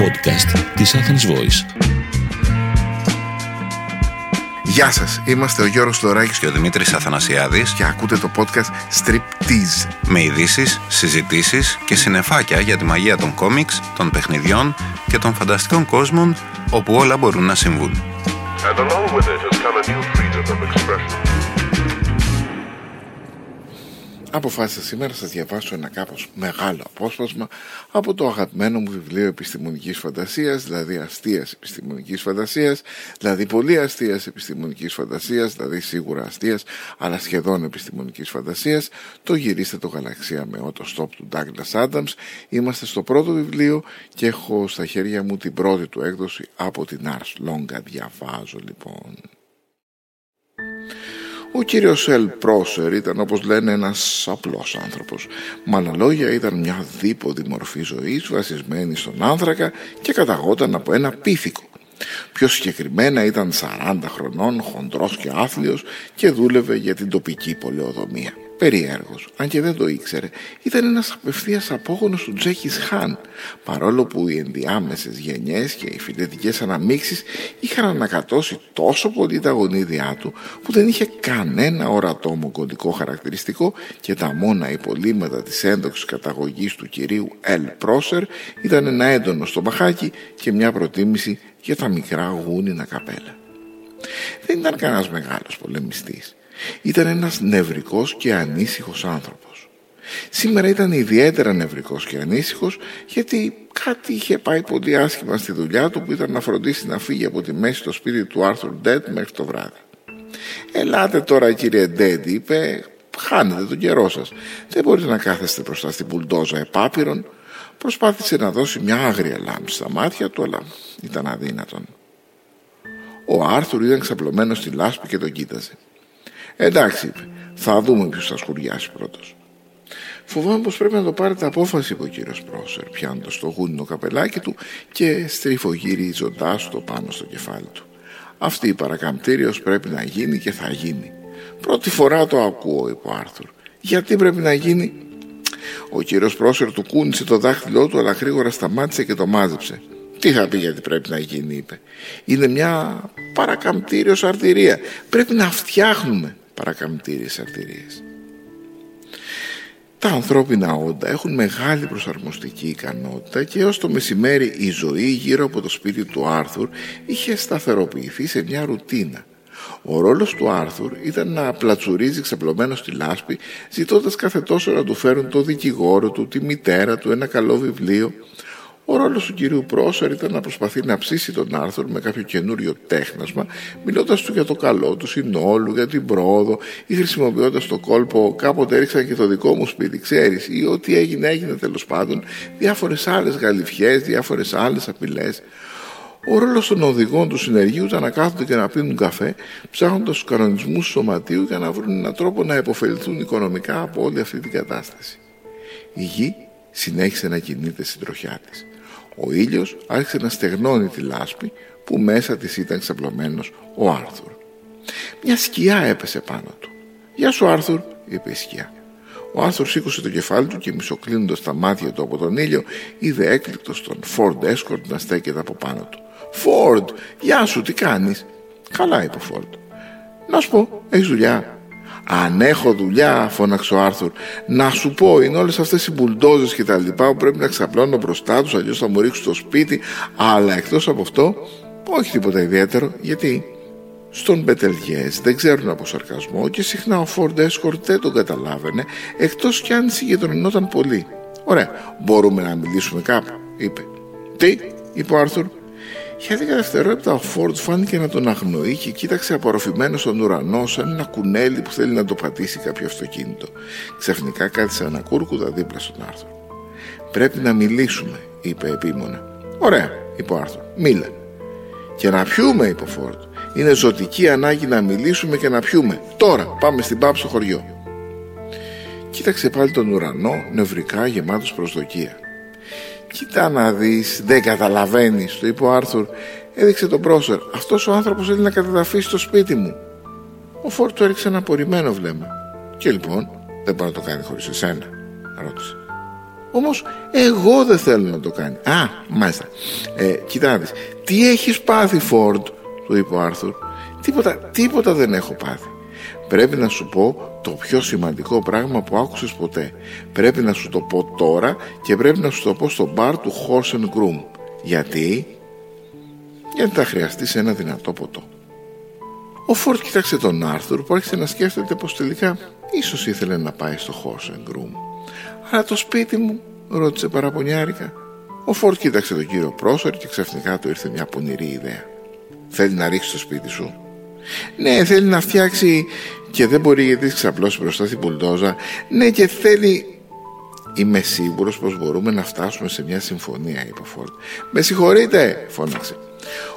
podcast της Athens Voice. Γεια σας, είμαστε ο Γιώργος Θοδωράκης και ο Δημήτρης Αθανασιάδης και ακούτε το podcast Striptease με ειδήσεις, συζητήσεις και συνεφάκια για τη μαγεία των κόμιξ, των παιχνιδιών και των φανταστικών κόσμων όπου όλα μπορούν να συμβούν. Αποφάσισα σήμερα να σας διαβάσω ένα κάπως μεγάλο απόσπασμα από το αγαπημένο μου βιβλίο επιστημονικής φαντασίας, δηλαδή αστείας επιστημονικής φαντασίας, δηλαδή πολύ αστείας επιστημονικής φαντασίας, δηλαδή σίγουρα αστείας, αλλά σχεδόν επιστημονικής φαντασίας, το γυρίστε το γαλαξία με ότο στόπ του Douglas Adams. Είμαστε στο πρώτο βιβλίο και έχω στα χέρια μου την πρώτη του έκδοση από την Ars Longa. Διαβάζω λοιπόν. Ο κύριος Ελ Πρόσερ ήταν όπως λένε ένας απλός άνθρωπος. Με άλλα λόγια ήταν μια δίποδη μορφή ζωής βασισμένη στον άνθρακα και καταγόταν από ένα πίθηκο. Πιο συγκεκριμένα ήταν 40 χρονών, χοντρός και άθλιος και δούλευε για την τοπική πολεοδομία περίεργος, αν και δεν το ήξερε, ήταν ένας απευθείας απόγονος του Τζέκις Χάν, παρόλο που οι ενδιάμεσες γενιές και οι φοιτητικές αναμίξεις είχαν ανακατώσει τόσο πολύ τα γονίδια του που δεν είχε κανένα ορατό μογκολικό χαρακτηριστικό και τα μόνα υπολείμματα της έντοξης καταγωγής του κυρίου Ελ Πρόσερ ήταν ένα έντονο στο μπαχάκι και μια προτίμηση για τα μικρά γούνινα καπέλα. Δεν ήταν κανένας μεγάλος πολεμιστής ήταν ένας νευρικός και ανήσυχος άνθρωπος. Σήμερα ήταν ιδιαίτερα νευρικός και ανήσυχος γιατί κάτι είχε πάει πολύ άσχημα στη δουλειά του που ήταν να φροντίσει να φύγει από τη μέση στο σπίτι του Άρθουρ Ντέτ μέχρι το βράδυ. «Ελάτε τώρα κύριε Ντέτ» είπε «Χάνετε τον καιρό σας. Δεν μπορείτε να κάθεστε μπροστά στην πουλντόζα επάπειρον». Προσπάθησε να δώσει μια άγρια λάμψη στα μάτια του αλλά ήταν αδύνατον. Ο Άρθουρ ήταν ξαπλωμένος στη λάσπη και τον κοίταζε. Εντάξει, είπε. Θα δούμε ποιος θα σκουριάσει πρώτος. Φοβάμαι πως πρέπει να το πάρετε απόφαση, είπε ο κύριος Πρόσερ, πιάνοντας το γούνινο καπελάκι του και στριφογυρίζοντάς το πάνω στο κεφάλι του. Αυτή η παρακαμπτήριος πρέπει να γίνει και θα γίνει. Πρώτη φορά το ακούω, είπε ο Άρθουρ. Γιατί πρέπει να γίνει; Ο κύριος Πρόσερ του κούνησε το δάχτυλό του, αλλά γρήγορα σταμάτησε και το μάζεψε. Τι θα πει γιατί πρέπει να γίνει, είπε. Είναι μια παρακαμπτήριος αρτηρία. Πρέπει να φτιάχνουμε παρακαμπτήριες αρτηρίες. Τα ανθρώπινα όντα έχουν μεγάλη προσαρμοστική ικανότητα και ως το μεσημέρι η ζωή γύρω από το σπίτι του Άρθουρ είχε σταθεροποιηθεί σε μια ρουτίνα. Ο ρόλος του Άρθουρ ήταν να πλατσουρίζει ξαπλωμένο στη λάσπη ζητώντας κάθε τόσο να του φέρουν το δικηγόρο του, τη μητέρα του, ένα καλό βιβλίο ο ρόλος του κυρίου Πρόσερ ήταν να προσπαθεί να ψήσει τον Άρθουρ με κάποιο καινούριο τέχνασμα, μιλώντας του για το καλό του συνόλου, για την πρόοδο ή χρησιμοποιώντας το κόλπο κάποτε έριξαν και το δικό μου σπίτι, ξέρεις, ή ό,τι έγινε, έγινε τέλος πάντων, διάφορες άλλες γαλιφιές, διάφορες άλλες απειλές. Ο ρόλος των οδηγών του συνεργείου ήταν να κάθονται και να πίνουν καφέ, ψάχνοντας τους κανονισμούς του σωματείου για να βρουν έναν τρόπο να υποφεληθούν οικονομικά από όλη αυτή την κατάσταση. Η γη συνέχισε να κινείται στην τροχιά της. Ο ήλιος άρχισε να στεγνώνει τη λάσπη που μέσα της ήταν ξαπλωμένος ο Άρθουρ. Μια σκιά έπεσε πάνω του. «Γεια σου Άρθουρ», είπε η σκιά. Ο Άρθουρ σήκωσε το κεφάλι του και μισοκλίνοντας τα μάτια του από τον ήλιο, είδε έκλεικτος τον Φόρντ Έσκορτ να στέκεται από πάνω του. Φόρντ, γεια σου, τι κάνεις; Καλά, είπε ο Φόρντ. Να σου πω, έχεις δουλειά. Αν έχω δουλειά, φώναξε ο Άρθουρ, να σου πω, είναι όλες αυτές οι μπουλντόζες και τα λοιπά που πρέπει να ξαπλώνω μπροστά τους, αλλιώς θα μου ρίξουν στο σπίτι. Αλλά εκτός από αυτό, όχι τίποτα ιδιαίτερο, γιατί στον Μπετελιές δεν ξέρουν από σαρκασμό και συχνά ο Φόρντ Έσκορτ δεν τον καταλάβαινε, εκτός κι αν συγκεντρωνόταν πολύ. Ωραία, μπορούμε να μιλήσουμε κάπου, είπε. Τι, είπε ο Άρθουρ, για δέκα δευτερόλεπτα ο Φόρντ φάνηκε να τον αγνοεί και κοίταξε απορροφημένο στον ουρανό σαν ένα κουνέλι που θέλει να το πατήσει κάποιο αυτοκίνητο. Ξαφνικά κάθισε ένα κούρκουδα δίπλα στον Άρθρο. Πρέπει να μιλήσουμε, είπε επίμονα. Ωραία, είπε ο Άρθρο. Μίλα. Και να πιούμε, είπε ο Φόρντ. Είναι ζωτική ανάγκη να μιλήσουμε και να πιούμε. Τώρα πάμε στην πάπ στο χωριό. Κοίταξε πάλι τον ουρανό, νευρικά γεμάτος προσδοκία. Κοίτα να δεις, δεν καταλαβαίνεις, το είπε ο Άρθουρ. Έδειξε τον Πρόσερ. Αυτός ο άνθρωπος θέλει να καταδαφίσει στο σπίτι μου. Ο Φόρτ του έριξε ένα απορριμμένο βλέμμα. Και λοιπόν, δεν μπορεί να το κάνει χωρίς εσένα, ρώτησε. Όμως εγώ δεν θέλω να το κάνει. Α, μάλιστα. Ε, κοιτάξτε, τι έχεις πάθει Φόρντ, του είπε ο Άρθουρ. Τίποτα, τίποτα δεν έχω πάθει. Πρέπει να σου πω το πιο σημαντικό πράγμα που άκουσες ποτέ. Πρέπει να σου το πω τώρα και πρέπει να σου το πω στο μπαρ του Horse and Groom. Γιατί; Γιατί θα χρειαστείς ένα δυνατό ποτό. Ο Φόρτ κοίταξε τον Άρθουρ που άρχισε να σκέφτεται πως τελικά ίσως ήθελε να πάει στο Horse and Groom. Αλλά το σπίτι μου, ρώτησε παραπονιάρικα. Ο Φόρτ κοίταξε τον κύριο Πρόσορ και ξαφνικά του ήρθε μια πονηρή ιδέα. Θέλει να ρίξει το σπίτι σου. Ναι, θέλει να φτιάξει και δεν μπορεί γιατί έχει ξαπλώσει μπροστά στην πουλντόζα. Ναι, και θέλει. Είμαι σίγουρος πως μπορούμε να φτάσουμε σε μια συμφωνία, είπε ο Φόρτ. Με συγχωρείτε, φώναξε.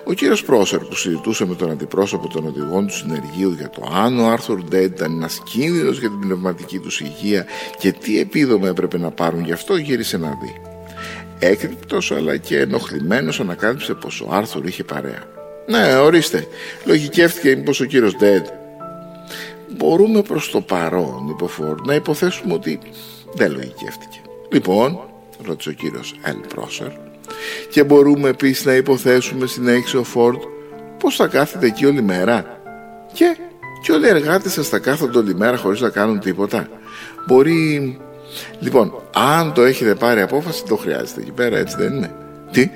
Ο κύριος Πρόσερ που συζητούσε με τον αντιπρόσωπο των οδηγών του συνεργείου για το αν ο Άρθουρ Ντέντ ήταν ένας κίνδυνος για την πνευματική τους υγεία και τι επίδομα έπρεπε να πάρουν γι' αυτό, γύρισε να δει. Έκρυπτο αλλά και ενοχλημένος ανακάλυψε πως ο Άρθουρ είχε παρέα. Ναι, ορίστε. Λογικεύτηκε μήπως ο κύριος Ντέντ. Μπορούμε προς το παρόν, είπε ο Φόρντ, να υποθέσουμε ότι δεν λογικεύτηκε. Λοιπόν, ρώτησε ο κύριος Ελ Πρόσερ, και μπορούμε επίσης να υποθέσουμε, συνέχισε ο Φόρντ, πώ θα κάθεται εκεί όλη μέρα. Και, και όλοι οι εργάτες σας θα κάθονται όλη μέρα χωρίς να κάνουν τίποτα. Μπορεί. Λοιπόν, αν το έχετε πάρει απόφαση, το χρειάζεται εκεί πέρα, έτσι δεν είναι; Τι,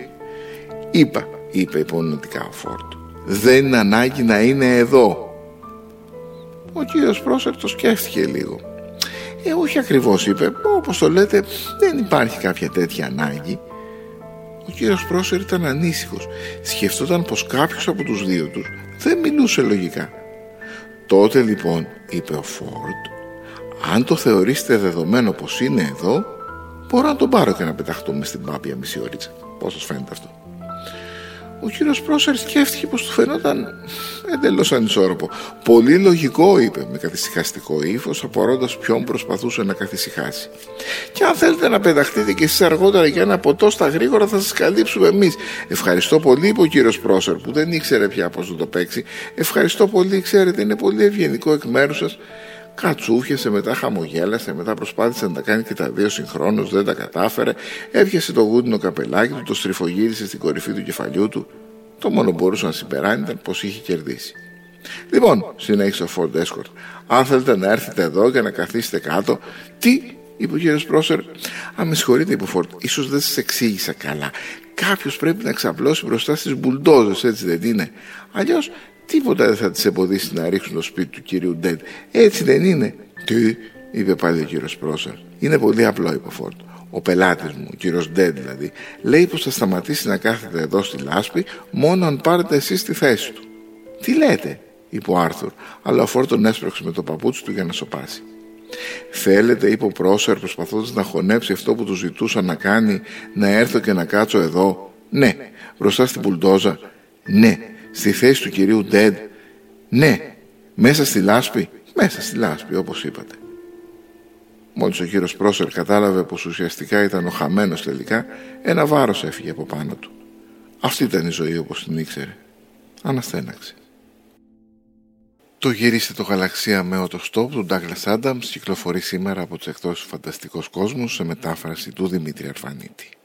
είπα, είπε υπονοτικά ο Φόρντ. Δεν είναι ανάγκη να είναι εδώ. Ο κύριος Πρόσερ το σκέφτηκε λίγο. Ε, όχι ακριβώς είπε, όπως το λέτε δεν υπάρχει κάποια τέτοια ανάγκη. Ο κύριος Πρόσερ ήταν ανήσυχος. Σκεφτόταν πως κάποιος από τους δύο τους δεν μιλούσε λογικά. Τότε λοιπόν, είπε ο Φόρντ, αν το θεωρήσετε δεδομένο πως είναι εδώ, μπορώ να τον πάρω και να πεταχτούμε στην πάπια μισή ώριτσα. Πώς σας φαίνεται αυτό; Ο κύριος Πρόσερ σκέφτηκε πως του φαινόταν εντελώς ανισόρροπο. Πολύ λογικό, είπε με καθησυχαστικό ύφος, απορώντας ποιον προσπαθούσε να καθησυχάσει. Και αν θέλετε να πεταχτείτε και εσείς αργότερα για ένα ποτό στα γρήγορα, θα σας καλύψουμε εμείς. Ευχαριστώ πολύ, είπε ο κύριος Πρόσερ, που δεν ήξερε πια πώς να το παίξει. Ευχαριστώ πολύ, ξέρετε, είναι πολύ ευγενικό εκ μέρους σας. Κατσούφιασε, μετά χαμογέλασε, μετά προσπάθησε να τα κάνει και τα δύο συγχρόνως, δεν τα κατάφερε. Έπιασε το γούντινο καπελάκι του, το στριφογύρισε στην κορυφή του κεφαλιού του. Το μόνο που μπορούσε να συμπεράνει ήταν πως είχε κερδίσει. Λοιπόν, συνέχισε ο Φόρντ Έσκορτ, αν θέλετε να έρθετε εδώ και να καθίσετε κάτω, τι, είπε ο κύριος Πρόσερ. Αν με συγχωρείτε, είπε ο Φορντ, ίσως δεν σας εξήγησα καλά. Κάποιος πρέπει να ξαπλώσει μπροστά στις μπουλντόζες, έτσι δεν είναι. Αλλιώς Τίποτα δεν θα τις εμποδίσει να ρίξουν το σπίτι του κυρίου Ντεντ. Έτσι δεν είναι. Τι, είπε πάλι ο κύριος Πρόσερ. Είναι πολύ απλό, είπε ο Φορντ. Ο πελάτης μου, ο κύριος Ντεντ δηλαδή, λέει πως θα σταματήσει να κάθεται εδώ στη λάσπη μόνο αν πάρετε εσείς τη θέση του. Τι λέτε, είπε ο Άρθουρ, αλλά ο Φορντ τον έσπρωξε με το παπούτσι του για να σωπάσει. Θέλετε, είπε ο Πρόσερ, προσπαθώντας να χωνέψει αυτό που του ζητούσα να κάνει, να έρθω και να κάτσω εδώ; Ναι, μπροστά στην πουλντόζα. Ναι, στη θέση του κυρίου Ντέντ. Ναι, μέσα στη λάσπη, μέσα στη λάσπη όπως είπατε. Μόλις ο κύριος Πρόσερ κατάλαβε πως ουσιαστικά ήταν ο χαμένος τελικά, ένα βάρος έφυγε από πάνω του. Αυτή ήταν η ζωή όπως την ήξερε. Αναστέναξε. Το γυρίστε το γαλαξία με το στόπ του Douglas Adams κυκλοφορεί σήμερα από τους εκτός φανταστικός κόσμος σε μετάφραση του Δημήτρη Αρφανίτη.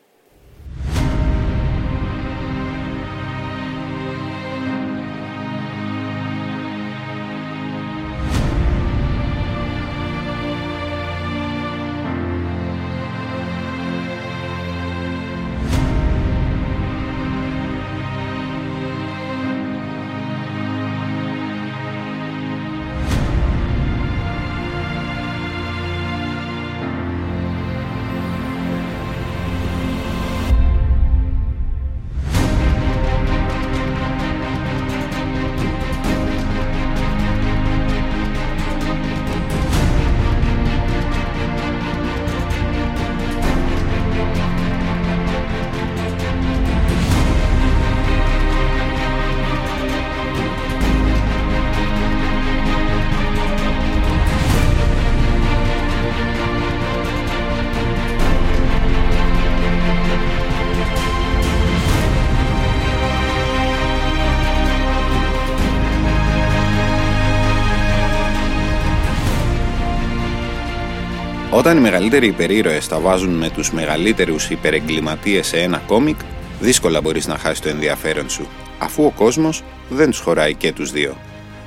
Όταν οι μεγαλύτεροι υπερήρωες τα βάζουν με τους μεγαλύτερους υπερεγκληματίες σε ένα κόμικ, δύσκολα μπορείς να χάσεις το ενδιαφέρον σου, αφού ο κόσμος δεν τους χωράει και τους δύο.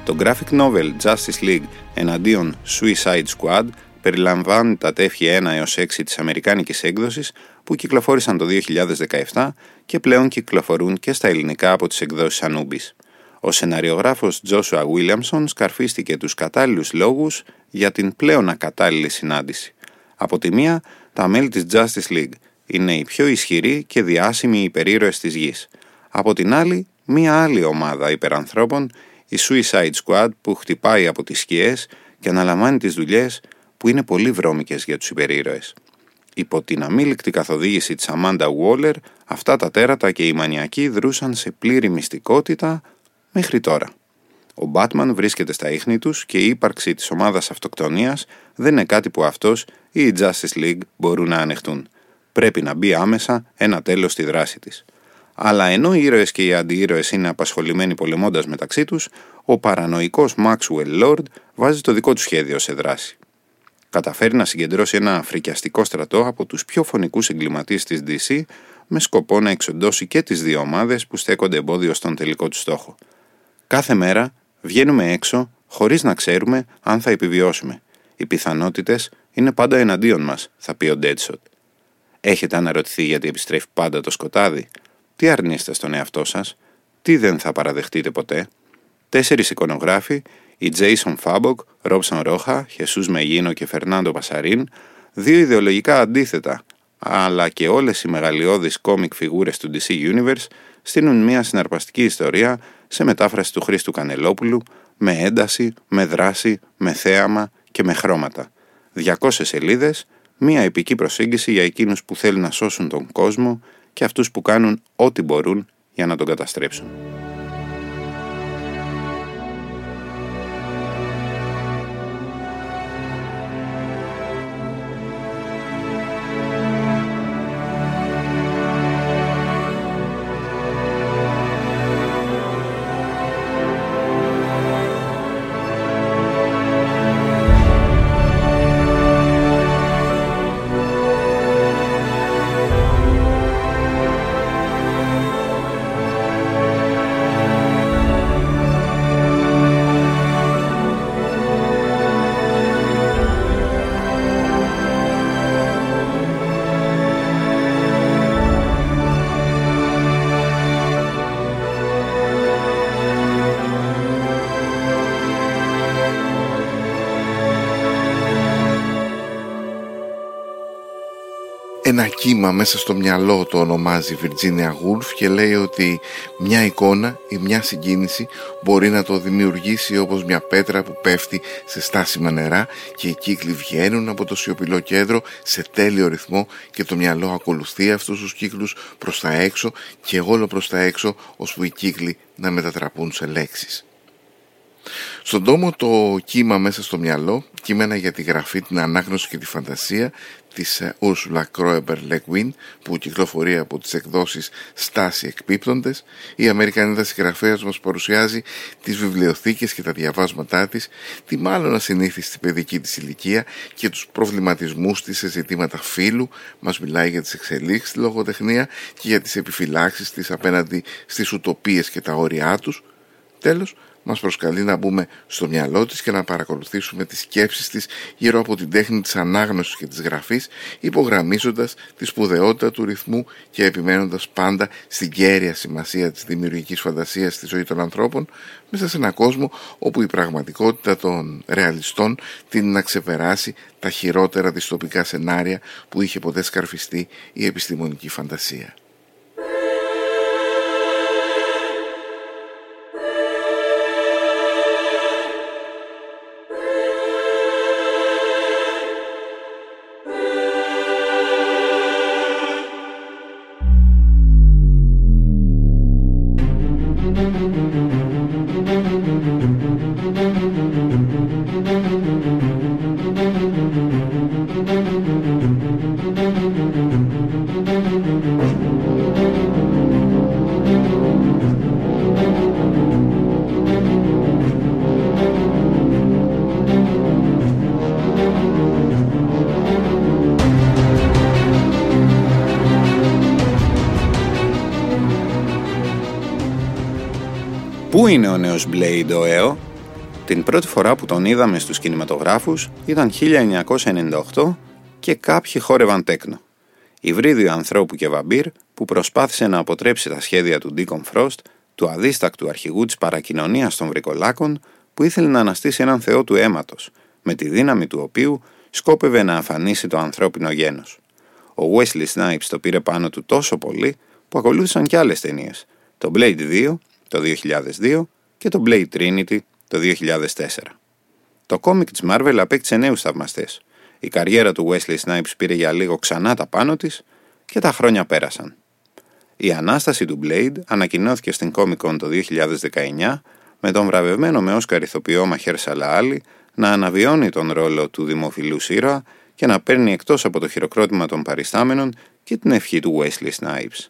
Το graphic novel Justice League εναντίον Suicide Squad περιλαμβάνει τα τεύχη 1 έως 6 της αμερικάνικης έκδοσης που κυκλοφόρησαν το 2017 και πλέον κυκλοφορούν και στα ελληνικά από τις εκδόσεις Anubis. Ο σεναριογράφος Joshua Williamson σκαρφίστηκε τους κατάλληλους λόγους για την πλέον ακατάλληλη συνάντηση. Από τη μία, τα μέλη της Justice League είναι οι πιο ισχυροί και διάσημοι υπερήρωες της γης. Από την άλλη, μία άλλη ομάδα υπερανθρώπων, η Suicide Squad που χτυπάει από τις σκιές και αναλαμβάνει τις δουλειές που είναι πολύ βρώμικες για τους υπερήρωες. Υπό την αμήλικτη καθοδήγηση της Amanda Waller, αυτά τα τέρατα και οι μανιακοί δρούσαν σε πλήρη μυστικότητα μέχρι τώρα. Ο Batman βρίσκεται στα ίχνη τους και η ύπαρξη της ομάδας αυτοκτονίας δεν είναι κάτι που αυτός ή η Justice League μπορούν να ανεχτούν. Πρέπει να μπει άμεσα ένα τέλος στη δράση της. Αλλά ενώ οι ήρωες και οι αντιήρωες είναι απασχολημένοι πολεμώντας μεταξύ τους, ο παρανοϊκός Maxwell Lord βάζει το δικό του σχέδιο σε δράση. Καταφέρει να συγκεντρώσει ένα φρικιαστικό στρατό από τους πιο φωνικούς εγκληματίες της DC με σκοπό να εξοντώσει και τις δύο ομάδες που στέκονται εμπόδιο στον τελικό του στόχο. Κάθε μέρα βγαίνουμε έξω χωρίς να ξέρουμε αν θα επιβιώσουμε. Οι πιθανότητες είναι πάντα εναντίον μας, θα πει ο Deadshot. Έχετε αναρωτηθεί γιατί επιστρέφει πάντα το σκοτάδι; Τι αρνείστε στον εαυτό σας, τι δεν θα παραδεχτείτε ποτέ; Τέσσερις εικονογράφοι, οι Jason Fabok, Robson Roja, Jesus Μεγίνο και Fernando Πασαρίν, δύο ιδεολογικά αντίθετα, αλλά και όλες οι μεγαλειώδεις κόμικ φιγούρες του DC Universe στείλουν μια συναρπαστική ιστορία σε μετάφραση του Χρήστου Κανελόπουλου, με ένταση, με δράση, με θέαμα και με χρώματα. 200 σελίδες, μια επική προσέγγιση για εκείνους που θέλουν να σώσουν τον κόσμο και αυτούς που κάνουν ό,τι μπορούν για να τον καταστρέψουν. Ένα κύμα μέσα στο μυαλό το ονομάζει Virginia Woolf και λέει ότι μια εικόνα ή μια συγκίνηση μπορεί να το δημιουργήσει όπως μια πέτρα που πέφτει σε στάσιμα νερά και οι κύκλοι βγαίνουν από το σιωπηλό κέντρο σε τέλειο ρυθμό και το μυαλό ακολουθεί αυτούς τους κύκλους προς τα έξω και όλο προς τα έξω ώσπου οι κύκλοι να μετατραπούν σε λέξεις. Στον τόμο το κύμα μέσα στο μυαλό, κείμενα για τη γραφή, την ανάγνωση και τη φαντασία της ε, Ursula Kroeber Le που κυκλοφορεί από τις εκδόσεις Στάση Εκπίπτοντες η Αμερικανίδα συγγραφέας μας παρουσιάζει τις βιβλιοθήκες και τα διαβάσματά της τη μάλλον ασυνήθιστη παιδική της ηλικία και τους προβληματισμούς της σε ζητήματα φύλου. Μας μιλάει για τις εξελίξεις στη λογοτεχνία και για τις επιφυλάξεις της απέναντι στις ουτοπίες και τα όρια τους. Τέλος μας προσκαλεί να μπούμε στο μυαλό της και να παρακολουθήσουμε τις σκέψεις της γύρω από την τέχνη της ανάγνωσης και της γραφής, υπογραμμίζοντας τη σπουδαιότητα του ρυθμού και επιμένοντας πάντα στην κέρια σημασία της δημιουργικής φαντασίας στη ζωή των ανθρώπων, μέσα σε έναν κόσμο όπου η πραγματικότητα των ρεαλιστών την να ξεπεράσει τα χειρότερα δυστοπικά σενάρια που είχε ποτέ σκαρφιστεί η επιστημονική φαντασία. Είναι ο νέος Blade ο ΕΟ; Την πρώτη φορά που τον είδαμε στους κινηματογράφους ήταν 1998 και κάποιοι χόρευαν τέκνο. Υβρίδιο ανθρώπου και βαμπύρ που προσπάθησε να αποτρέψει τα σχέδια του Deacon Frost, του αδίστακτου αρχηγού της παρακοινωνίας των βρικολάκων που ήθελε να αναστήσει έναν θεό του αίματος, με τη δύναμη του οποίου σκόπευε να αφανίσει το ανθρώπινο γένος. Ο Wesley Snipes το πήρε πάνω του τόσο πολύ που ακολούθησαν και άλλες ταινίες, το Blade 2 το 2002 και το Blade Trinity το 2004. Το κόμικ της Marvel απέκτησε νέους θαυμαστές. Η καριέρα του Wesley Snipes πήρε για λίγο ξανά τα πάνω της και τα χρόνια πέρασαν. Η Ανάσταση του Blade ανακοινώθηκε στην Comic Con το 2019 με τον βραβευμένο με Όσκαρ ηθοποιό Μαχέρ Σαλαάλη να αναβιώνει τον ρόλο του δημοφιλού ήρωα και να παίρνει εκτός από το χειροκρότημα των παριστάμενων και την ευχή του Wesley Snipes.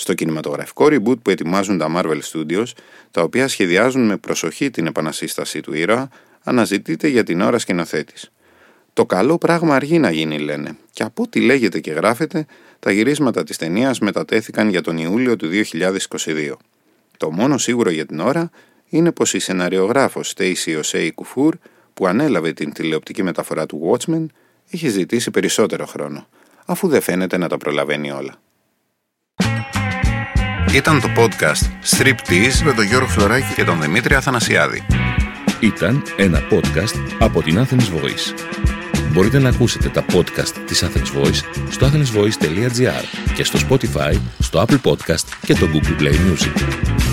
Στο κινηματογραφικό reboot που ετοιμάζουν τα Marvel Studios, τα οποία σχεδιάζουν με προσοχή την επανασύσταση του ήρωα, αναζητείται για την ώρα σκηνοθέτης. Το καλό πράγμα αργεί να γίνει, λένε, και από ό,τι λέγεται και γράφεται, τα γυρίσματα της ταινίας μετατέθηκαν για τον Ιούλιο του 2022. Το μόνο σίγουρο για την ώρα είναι πως η σεναριογράφος Stacey Osei Κουφούρ, που ανέλαβε την τηλεοπτική μεταφορά του Watchmen, έχει ζητήσει περισσότερο χρόνο, αφού δεν φαίνεται να τα προλαβαίνει όλα. Ήταν το podcast Striptease με τον Γιώργο Φλωράκη και τον Δημήτρη Αθανασιάδη. Ήταν ένα podcast από την Athens Voice. Μπορείτε να ακούσετε τα podcast της Athens Voice στο athensvoice.gr και στο Spotify, στο Apple Podcast και το Google Play Music.